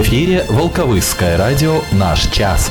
Эфире Волковысское радио «Наш час».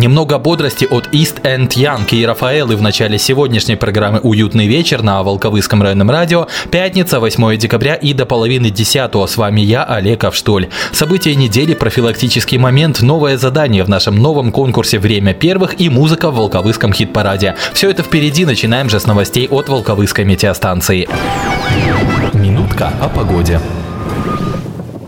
Немного бодрости от East End Янки и Рафаэлы в начале сегодняшней программы «Уютный вечер» на Волковыском районном радио. Пятница, 8 декабря и до половины 10 С вами я, Олег Авштоль. События недели, профилактический момент, новое задание в нашем новом конкурсе «Время первых» и музыка в Волковыском хит-параде. Все это впереди, начинаем же с новостей от Волковыской метеостанции. Минутка о погоде.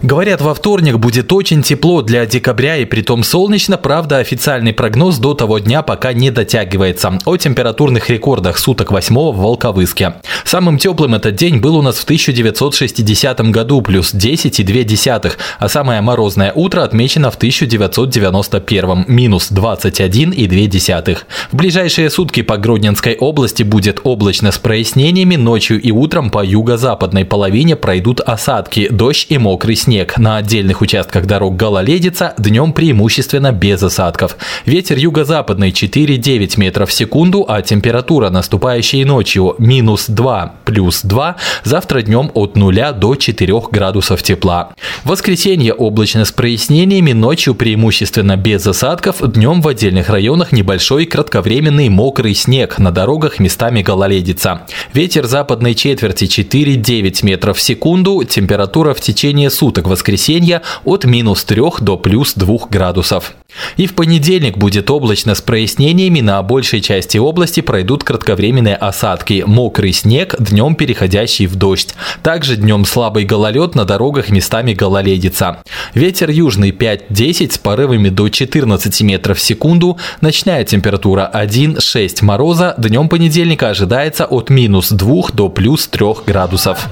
Говорят, во вторник будет очень тепло для декабря и притом солнечно, правда официальный прогноз до того дня пока не дотягивается. О температурных рекордах суток 8 в Волковыске. Самым теплым этот день был у нас в 1960 году, плюс 10,2, а самое морозное утро отмечено в 1991, минус 21,2. В ближайшие сутки по Гродненской области будет облачно с прояснениями, ночью и утром по юго-западной половине пройдут осадки, дождь и мокрый снег снег. На отдельных участках дорог гололедица, днем преимущественно без осадков. Ветер юго-западный 4-9 метров в секунду, а температура наступающей ночью минус 2 плюс 2, завтра днем от 0 до 4 градусов тепла. Воскресенье облачно с прояснениями, ночью преимущественно без осадков, днем в отдельных районах небольшой кратковременный мокрый снег, на дорогах местами гололедица. Ветер западной четверти 4-9 метров в секунду, температура в течение суток суток воскресенья от минус 3 до плюс 2 градусов. И в понедельник будет облачно с прояснениями, на большей части области пройдут кратковременные осадки, мокрый снег, днем переходящий в дождь. Также днем слабый гололед на дорогах местами гололедица. Ветер южный 5-10 с порывами до 14 метров в секунду, ночная температура 1-6 мороза, днем понедельника ожидается от минус 2 до плюс 3 градусов.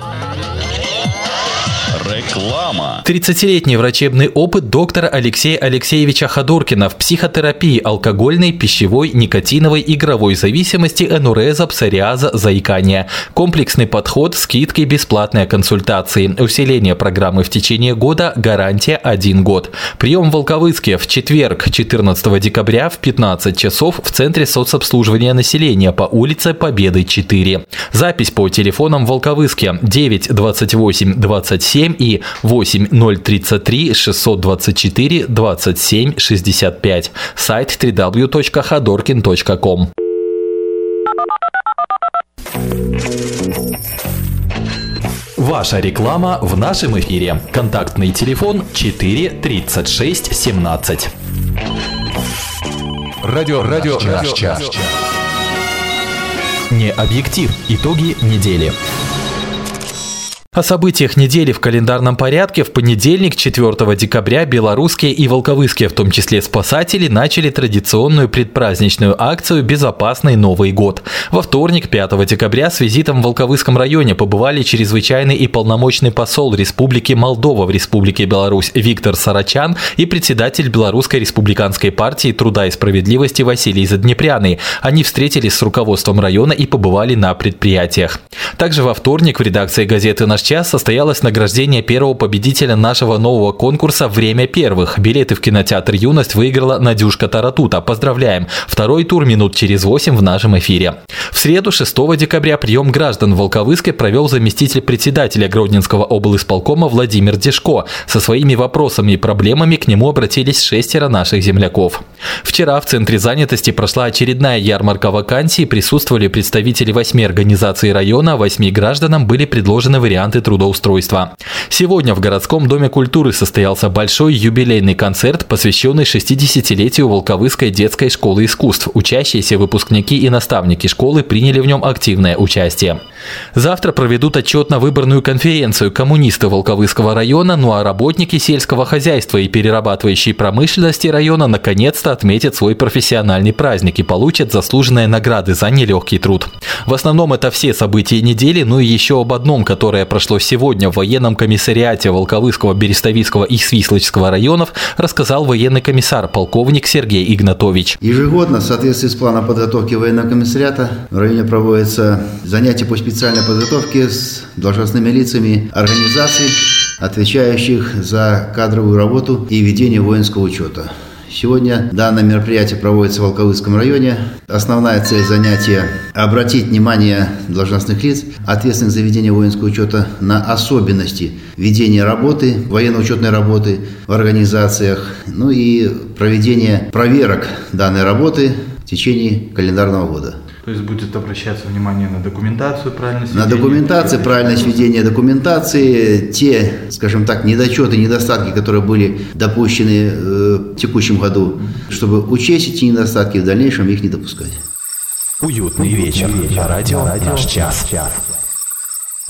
Реклама. 30-летний врачебный опыт доктора Алексея Алексеевича Ходоркина в психотерапии алкогольной, пищевой, никотиновой, игровой зависимости, энуреза, псориаза, заикания. Комплексный подход, скидки, бесплатные консультации. Усиление программы в течение года, гарантия 1 год. Прием в Волковыске в четверг, 14 декабря в 15 часов в Центре соцобслуживания населения по улице Победы 4. Запись по телефонам Волковыске 9 28 27 и 8033 624 27 65. Сайт www.hodorkin.com. Ваша реклама в нашем эфире. Контактный телефон 4 36 17. Радио, радио, радио, час. Не объектив. Итоги недели. О событиях недели в календарном порядке в понедельник, 4 декабря, белорусские и волковыские, в том числе спасатели, начали традиционную предпраздничную акцию «Безопасный Новый год». Во вторник, 5 декабря, с визитом в Волковыском районе побывали чрезвычайный и полномочный посол Республики Молдова в Республике Беларусь Виктор Сарачан и председатель Белорусской республиканской партии труда и справедливости Василий Заднепряный. Они встретились с руководством района и побывали на предприятиях. Также во вторник в редакции газеты «Наш час» состоялось награждение первого победителя нашего нового конкурса «Время первых». Билеты в кинотеатр «Юность» выиграла Надюшка Таратута. Поздравляем! Второй тур минут через 8 в нашем эфире. В среду, 6 декабря, прием граждан в Волковыске провел заместитель председателя Гродненского облисполкома Владимир Дешко. Со своими вопросами и проблемами к нему обратились шестеро наших земляков. Вчера в Центре занятости прошла очередная ярмарка вакансий. Присутствовали представители восьми организаций района, восьми гражданам были предложены варианты трудоустройства. Сегодня в городском доме культуры состоялся большой юбилейный концерт, посвященный 60-летию Волковыской детской школы искусств. Учащиеся выпускники и наставники школы приняли в нем активное участие. Завтра проведут отчетно-выборную конференцию коммунисты Волковыского района, ну а работники сельского хозяйства и перерабатывающей промышленности района наконец-то отметят свой профессиональный праздник и получат заслуженные награды за нелегкий труд. В основном это все события недели, ну и еще об одном, которое прошло сегодня в военном комиссариате Волковыского, Берестовицкого и Свислочского районов, рассказал военный комиссар полковник Сергей Игнатович. Ежегодно в соответствии с планом подготовки военного комиссариата в районе проводятся занятия по специальной подготовке с должностными лицами организаций, отвечающих за кадровую работу и ведение воинского учета. Сегодня данное мероприятие проводится в Волковыском районе. Основная цель занятия – обратить внимание должностных лиц, ответственных за ведение воинского учета, на особенности ведения работы, военно-учетной работы в организациях, ну и проведение проверок данной работы в течение календарного года. То есть будет обращаться внимание на документацию, правильность На документацию, правильность ведения документации, те, скажем так, недочеты, недостатки, которые были допущены э, в текущем году, чтобы учесть эти недостатки в дальнейшем их не допускать. Уютный вечер. Радио, радио, наш час.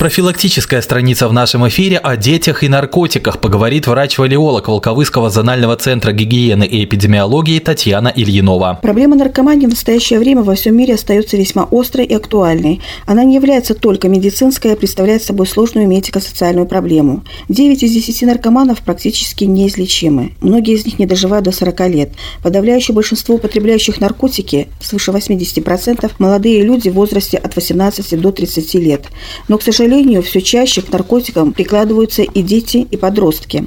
Профилактическая страница в нашем эфире о детях и наркотиках поговорит врач-валиолог Волковыского зонального центра гигиены и эпидемиологии Татьяна Ильинова. Проблема наркомании в настоящее время во всем мире остается весьма острой и актуальной. Она не является только медицинской, а представляет собой сложную медико-социальную проблему. 9 из 10 наркоманов практически неизлечимы. Многие из них не доживают до 40 лет. Подавляющее большинство употребляющих наркотики, свыше 80%, молодые люди в возрасте от 18 до 30 лет. Но, к сожалению, сожалению, все чаще к наркотикам прикладываются и дети, и подростки.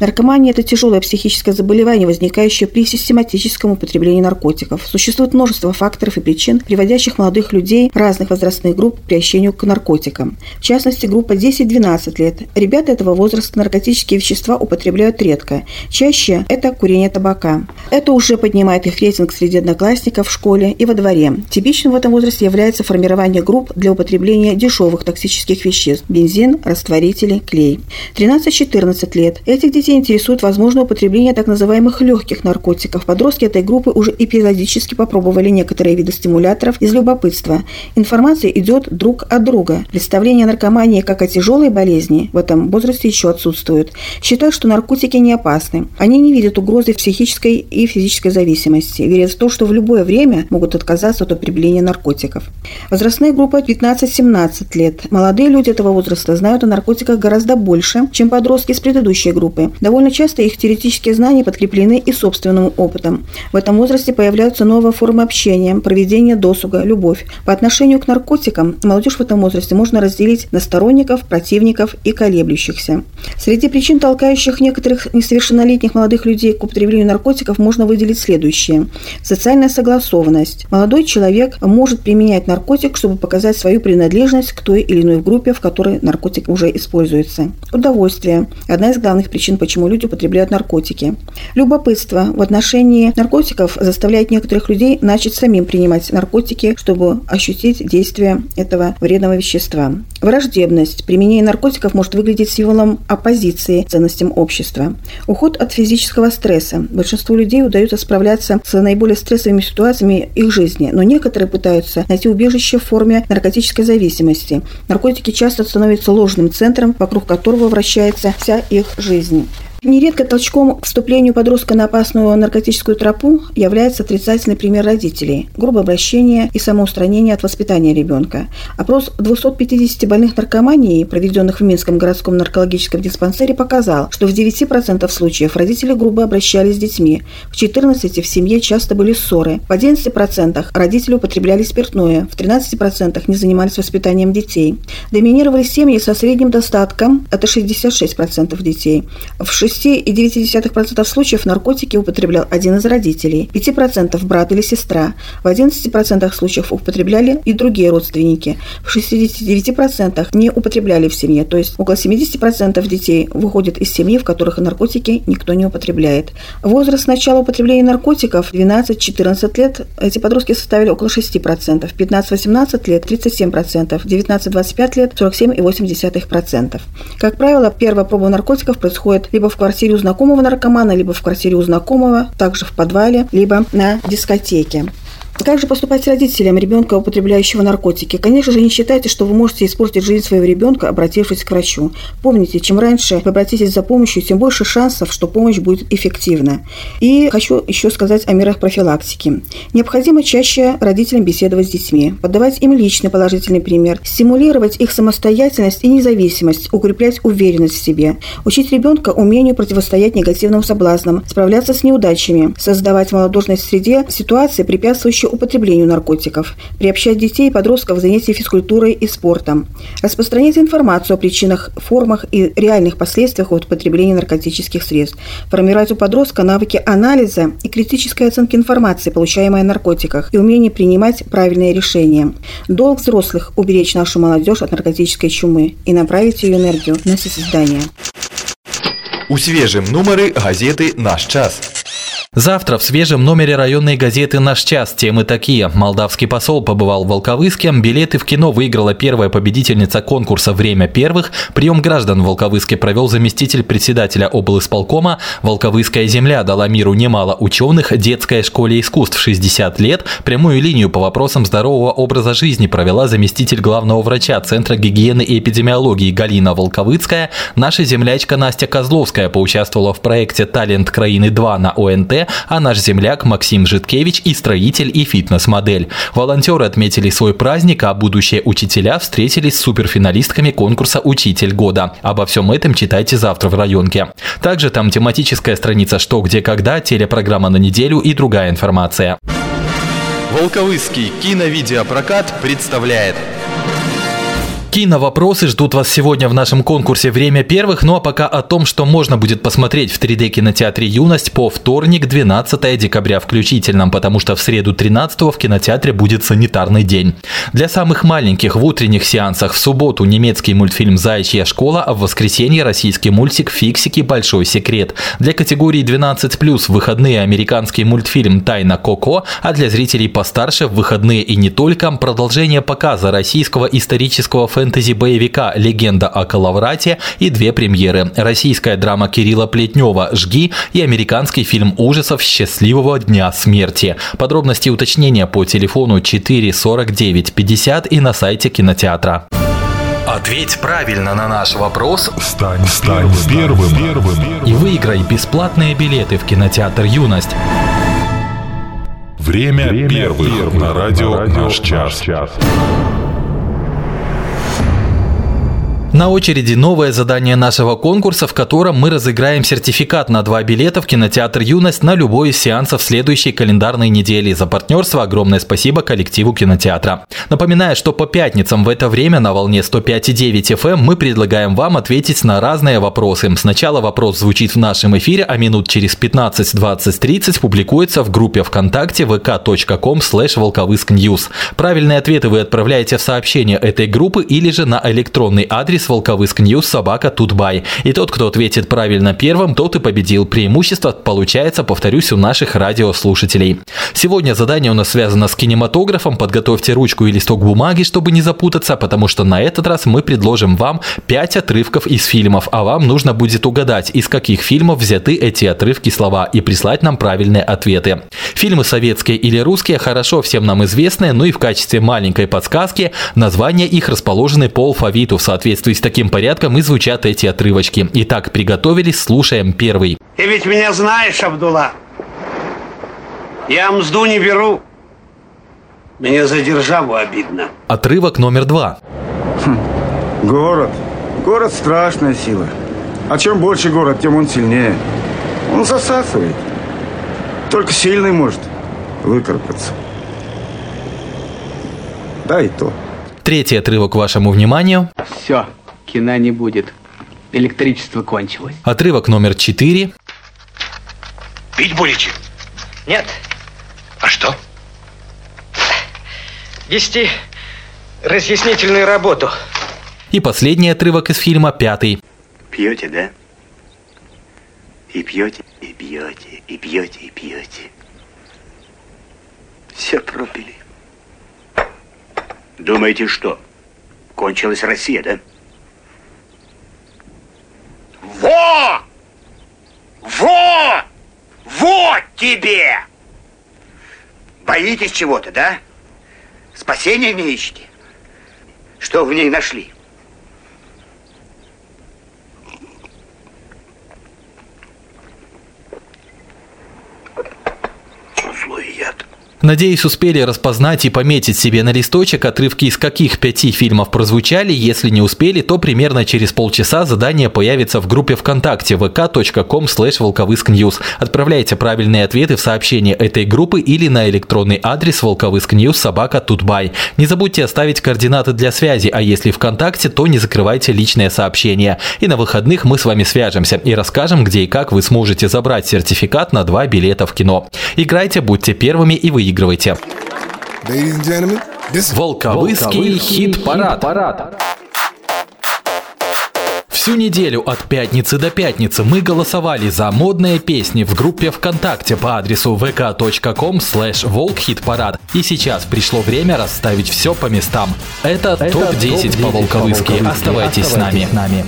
Наркомания – это тяжелое психическое заболевание, возникающее при систематическом употреблении наркотиков. Существует множество факторов и причин, приводящих молодых людей разных возрастных групп к приобщению к наркотикам. В частности, группа 10-12 лет. Ребята этого возраста наркотические вещества употребляют редко. Чаще это курение табака. Это уже поднимает их рейтинг среди одноклассников в школе и во дворе. Типичным в этом возрасте является формирование групп для употребления дешевых токсических взрывчатых веществ – бензин, растворители, клей. 13-14 лет. Этих детей интересует возможное употребление так называемых легких наркотиков. Подростки этой группы уже эпизодически попробовали некоторые виды стимуляторов из любопытства. Информация идет друг от друга. Представление о наркомании как о тяжелой болезни в этом возрасте еще отсутствует. Считают, что наркотики не опасны. Они не видят угрозы психической и физической зависимости, верят в то, что в любое время могут отказаться от употребления наркотиков. Возрастная группа 15-17 лет. Молодые люди этого возраста знают о наркотиках гораздо больше, чем подростки из предыдущей группы. Довольно часто их теоретические знания подкреплены и собственным опытом. В этом возрасте появляются новые формы общения, проведение досуга, любовь. По отношению к наркотикам молодежь в этом возрасте можно разделить на сторонников, противников и колеблющихся. Среди причин, толкающих некоторых несовершеннолетних молодых людей к употреблению наркотиков, можно выделить следующее. Социальная согласованность. Молодой человек может применять наркотик, чтобы показать свою принадлежность к той или иной группе, в которой наркотик уже используется. Удовольствие. Одна из главных причин, почему люди употребляют наркотики. Любопытство в отношении наркотиков заставляет некоторых людей начать самим принимать наркотики, чтобы ощутить действие этого вредного вещества. Враждебность. Применение наркотиков может выглядеть символом оппозиции ценностям общества. Уход от физического стресса. Большинству людей удается справляться с наиболее стрессовыми ситуациями их жизни, но некоторые пытаются найти убежище в форме наркотической зависимости. Наркотики часто становятся ложным центром, вокруг которого вращается вся их жизнь. Нередко толчком к вступлению подростка на опасную наркотическую тропу является отрицательный пример родителей, грубое обращение и самоустранение от воспитания ребенка. Опрос 250 больных наркоманией, проведенных в Минском городском наркологическом диспансере, показал, что в 9% случаев родители грубо обращались с детьми, в 14% в семье часто были ссоры, в 11% родители употребляли спиртное, в 13% не занимались воспитанием детей. Доминировали семьи со средним достатком, это 66% детей, в 6 6,9% случаев наркотики употреблял один из родителей, 5% брат или сестра, в 11% случаев употребляли и другие родственники, в 69% не употребляли в семье, то есть около 70% детей выходят из семьи, в которых наркотики никто не употребляет. Возраст начала употребления наркотиков 12-14 лет, эти подростки составили около 6%, 15-18 лет 37%, 19-25 лет 47,8%. Как правило, первая проба наркотиков происходит либо в квартире у знакомого наркомана, либо в квартире у знакомого, также в подвале, либо на дискотеке. Как же поступать с родителям ребенка, употребляющего наркотики? Конечно же, не считайте, что вы можете испортить жизнь своего ребенка, обратившись к врачу. Помните, чем раньше вы обратитесь за помощью, тем больше шансов, что помощь будет эффективна. И хочу еще сказать о мерах профилактики. Необходимо чаще родителям беседовать с детьми, подавать им личный положительный пример, стимулировать их самостоятельность и независимость, укреплять уверенность в себе, учить ребенка умению противостоять негативным соблазнам, справляться с неудачами, создавать в молодежной среде ситуации, препятствующие употреблению наркотиков, приобщать детей и подростков к занятиям физкультурой и спортом, распространять информацию о причинах, формах и реальных последствиях от употребления наркотических средств, формировать у подростка навыки анализа и критической оценки информации, получаемой о наркотиках, и умение принимать правильные решения. Долг взрослых – уберечь нашу молодежь от наркотической чумы и направить ее энергию на созидание. У свежем номеры газеты «Наш час». Завтра в свежем номере районной газеты «Наш час» темы такие. Молдавский посол побывал в Волковыске, билеты в кино выиграла первая победительница конкурса «Время первых», прием граждан в Волковыске провел заместитель председателя облсполкома, Волковыская земля дала миру немало ученых, детская школе искусств 60 лет, прямую линию по вопросам здорового образа жизни провела заместитель главного врача Центра гигиены и эпидемиологии Галина Волковыцкая, наша землячка Настя Козловская поучаствовала в проекте «Талент краины 2» на ОНТ, а наш земляк Максим Житкевич и строитель и фитнес-модель. Волонтеры отметили свой праздник, а будущие учителя встретились с суперфиналистками конкурса «Учитель года». Обо всем этом читайте завтра в районке. Также там тематическая страница «Что, где, когда», телепрограмма на неделю и другая информация. Волковыский киновидеопрокат представляет Киновопросы ждут вас сегодня в нашем конкурсе «Время первых», ну а пока о том, что можно будет посмотреть в 3D кинотеатре «Юность» по вторник, 12 декабря включительно, потому что в среду 13 в кинотеатре будет санитарный день. Для самых маленьких в утренних сеансах в субботу немецкий мультфильм «Заячья школа», а в воскресенье российский мультик «Фиксики. Большой секрет». Для категории 12+, в выходные американский мультфильм «Тайна Коко», а для зрителей постарше в выходные и не только продолжение показа российского исторического фэнтези фэнтези-боевика «Легенда о Калаврате» и две премьеры – российская драма Кирилла Плетнева «Жги» и американский фильм ужасов «Счастливого дня смерти». Подробности и уточнения по телефону 4 49 50 и на сайте кинотеатра. Ответь правильно на наш вопрос. Стань, стань первым, первым, первым. И выиграй бесплатные билеты в кинотеатр «Юность». Время, Время первых, первых на радио, на радио «Наш час». час. На очереди новое задание нашего конкурса, в котором мы разыграем сертификат на два билета в кинотеатр «Юность» на любой из сеансов следующей календарной недели. За партнерство огромное спасибо коллективу кинотеатра. Напоминаю, что по пятницам в это время на волне 105,9 FM мы предлагаем вам ответить на разные вопросы. Сначала вопрос звучит в нашем эфире, а минут через 15, 20, 30 публикуется в группе ВКонтакте vk.com slash Правильные ответы вы отправляете в сообщение этой группы или же на электронный адрес Volkovysk News собака tut.by. И тот, кто ответит правильно первым, тот и победил. Преимущество получается, повторюсь, у наших радиослушателей. Сегодня задание у нас связано с кинематографом. Подготовьте ручку и листок бумаги, чтобы не запутаться, потому что на этот раз мы предложим вам 5 отрывков из фильмов, а вам нужно будет угадать, из каких фильмов взяты эти отрывки слова и прислать нам правильные ответы. Фильмы советские или русские хорошо всем нам известны, но и в качестве маленькой подсказки названия их расположены по алфавиту в соответствии с таким порядком и звучат эти отрывочки. Итак, приготовились, слушаем первый. Ты ведь меня знаешь, Абдулла. Я мзду не беру. Мне за державу обидно. Отрывок номер два. Хм. Город. Город страшная сила. А чем больше город, тем он сильнее. Он засасывает. Только сильный может выкарабкаться. Да и то. Третий отрывок вашему вниманию. Все, кино не будет. Электричество кончилось. Отрывок номер четыре. Пить будете? Нет. А что? Вести разъяснительную работу. И последний отрывок из фильма «Пятый». Пьете, да? И пьете, и пьете, и пьете, и пьете. Все пропили. Думаете, что? Кончилась Россия, да? Во! Во! Вот тебе! Боитесь чего-то, да? Спасения не ищете? Что в ней нашли? Надеюсь, успели распознать и пометить себе на листочек отрывки из каких пяти фильмов прозвучали. Если не успели, то примерно через полчаса задание появится в группе ВКонтакте vk.com волковыскньюз. Отправляйте правильные ответы в сообщение этой группы или на электронный адрес волковыскньюз собака тутбай. Не забудьте оставить координаты для связи, а если ВКонтакте, то не закрывайте личное сообщение. И на выходных мы с вами свяжемся и расскажем, где и как вы сможете забрать сертификат на два билета в кино. Играйте, будьте первыми и выигрывайте выигрывайте. Волковыский хит-парад. Всю неделю от пятницы до пятницы мы голосовали за модные песни в группе ВКонтакте по адресу vk.com slash волкхитпарад. И сейчас пришло время расставить все по местам. Это, Это топ-10 топ по волковыски. Оставайтесь, Оставайтесь с нами. С нами.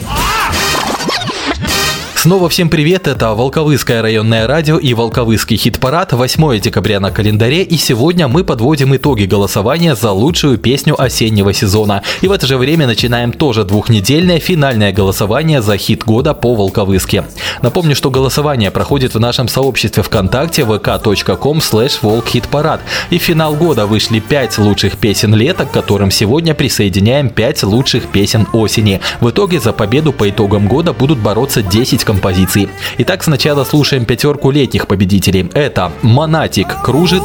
Снова всем привет, это Волковыское районное радио и Волковыский хит-парад, 8 декабря на календаре, и сегодня мы подводим итоги голосования за лучшую песню осеннего сезона. И в это же время начинаем тоже двухнедельное финальное голосование за хит года по Волковыске. Напомню, что голосование проходит в нашем сообществе ВКонтакте vk.com slash волкхитпарад. И в финал года вышли 5 лучших песен лета, к которым сегодня присоединяем 5 лучших песен осени. В итоге за победу по итогам года будут бороться 10 композиций композиций. Итак, сначала слушаем пятерку летних победителей. Это «Монатик» кружит.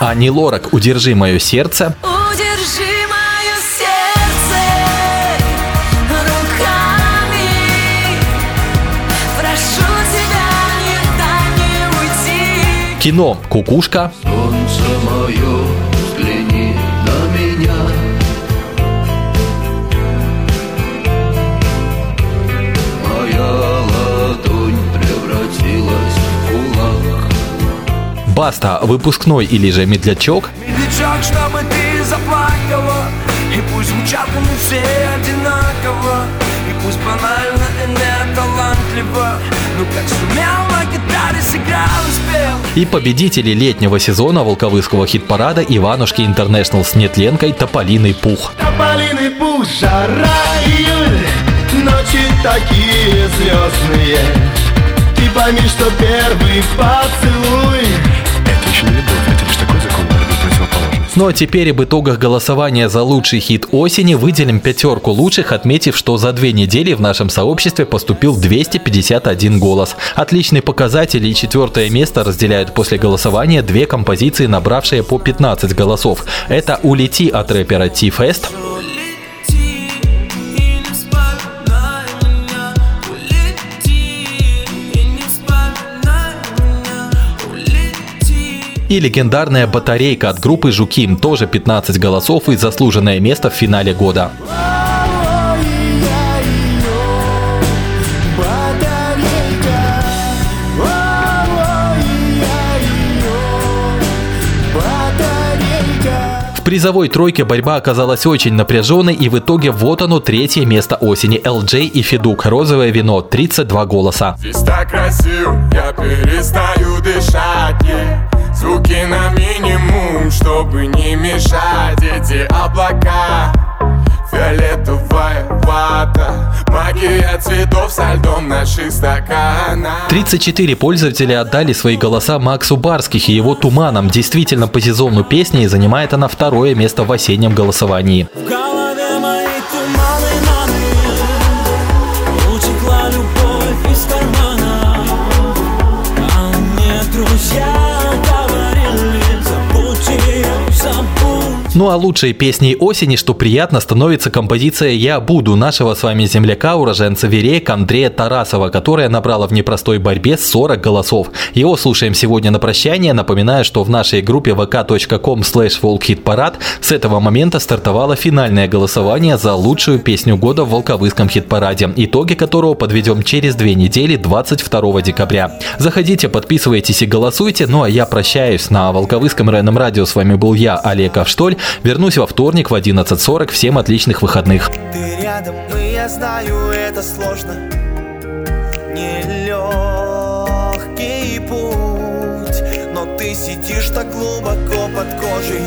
Ани Лорак «Удержи мое сердце». Удержи мое сердце руками. Прошу тебя, не дай мне уйти. Кино «Кукушка». Солнце Баста, выпускной или же медлячок? Медлячок, чтобы ты заплакала. И пусть звучат они все одинаково. И пусть банально и не талантливо Ну как сумел на гитаре сыграл и спел И победители летнего сезона волковыского хит-парада Иванушки Интернешнл с Нетленкой Тополиный пух. Тополиный пух, жара июль Ночи такие звездные. Ты пойми, что первый поцелуй Ну а теперь об итогах голосования за лучший хит осени выделим пятерку лучших, отметив, что за две недели в нашем сообществе поступил 251 голос. Отличный показатель и четвертое место разделяют после голосования две композиции, набравшие по 15 голосов. Это «Улети» от рэпера T-Fest и легендарная «Батарейка» от группы «Жуки». Тоже 15 голосов и заслуженное место в финале года. Призовой тройке борьба оказалась очень напряженной, и в итоге вот оно третье место осени. LJ и Федук. Розовое вино. 32 голоса. Здесь так красиво, я перестаю дышать yeah. Звуки на минимум, чтобы не мешать Эти облака Фиолетовая вата Магия цветов со льдом наших стаканах 34 пользователя отдали свои голоса Максу Барских и его «Туманам». Действительно по сезону песни занимает она второе место в осеннем голосовании. В Ну а лучшей песней осени, что приятно, становится композиция «Я буду» нашего с вами земляка, уроженца Вереек Андрея Тарасова, которая набрала в непростой борьбе 40 голосов. Его слушаем сегодня на прощание. Напоминаю, что в нашей группе vk.com slash волкхитпарад с этого момента стартовало финальное голосование за лучшую песню года в Волковыском хит-параде, итоги которого подведем через две недели 22 декабря. Заходите, подписывайтесь и голосуйте. Ну а я прощаюсь. На Волковыском районном радио с вами был я, Олег Авштоль. Вернусь во вторник в 11.40. Всем отличных выходных. Ты рядом, и я знаю, это сложно Нелегкий путь Но ты сидишь так глубоко под кожей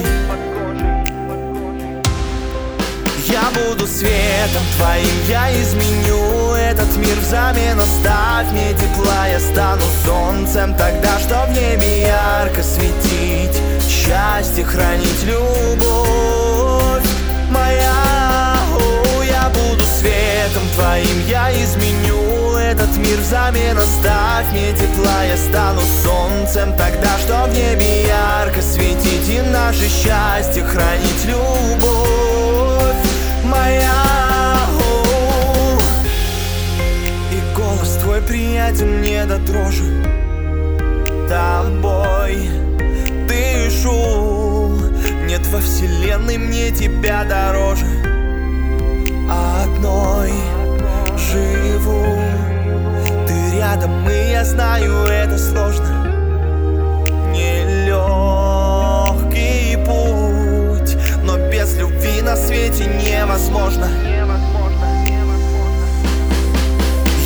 Я буду светом твоим, я изменю этот мир взамен Оставь мне тепла, я стану солнцем Тогда, что в небе ярко светить Счастье хранить любовь. Моя О, Я буду светом твоим, я изменю этот мир взамен Оставь мне тепла, я стану солнцем Тогда, что в небе ярко светить. И наше счастье хранить любовь. Моя И голос твой приятен мне до дрожи Тобой дышу Нет во вселенной мне тебя дороже. Одной живу. Ты рядом, и я знаю, это сложно. Нелегкий путь Но без любви на свете невозможно.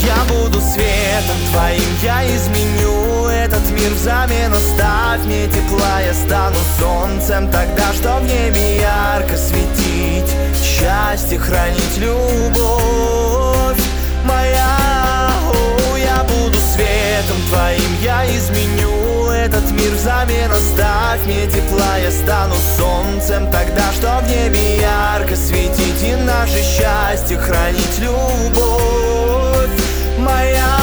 Я буду светом твоим, я изменю этот мир взамен Оставь мне тепла, я стану солнцем. Тогда, что в небе ярко светить? Счастье хранить любовь моя. О, Я буду светом твоим, я изменю этот мир взамен Оставь мне тепла, я стану солнцем. Тогда, что в небе ярко светить? И наше счастье хранить любовь моя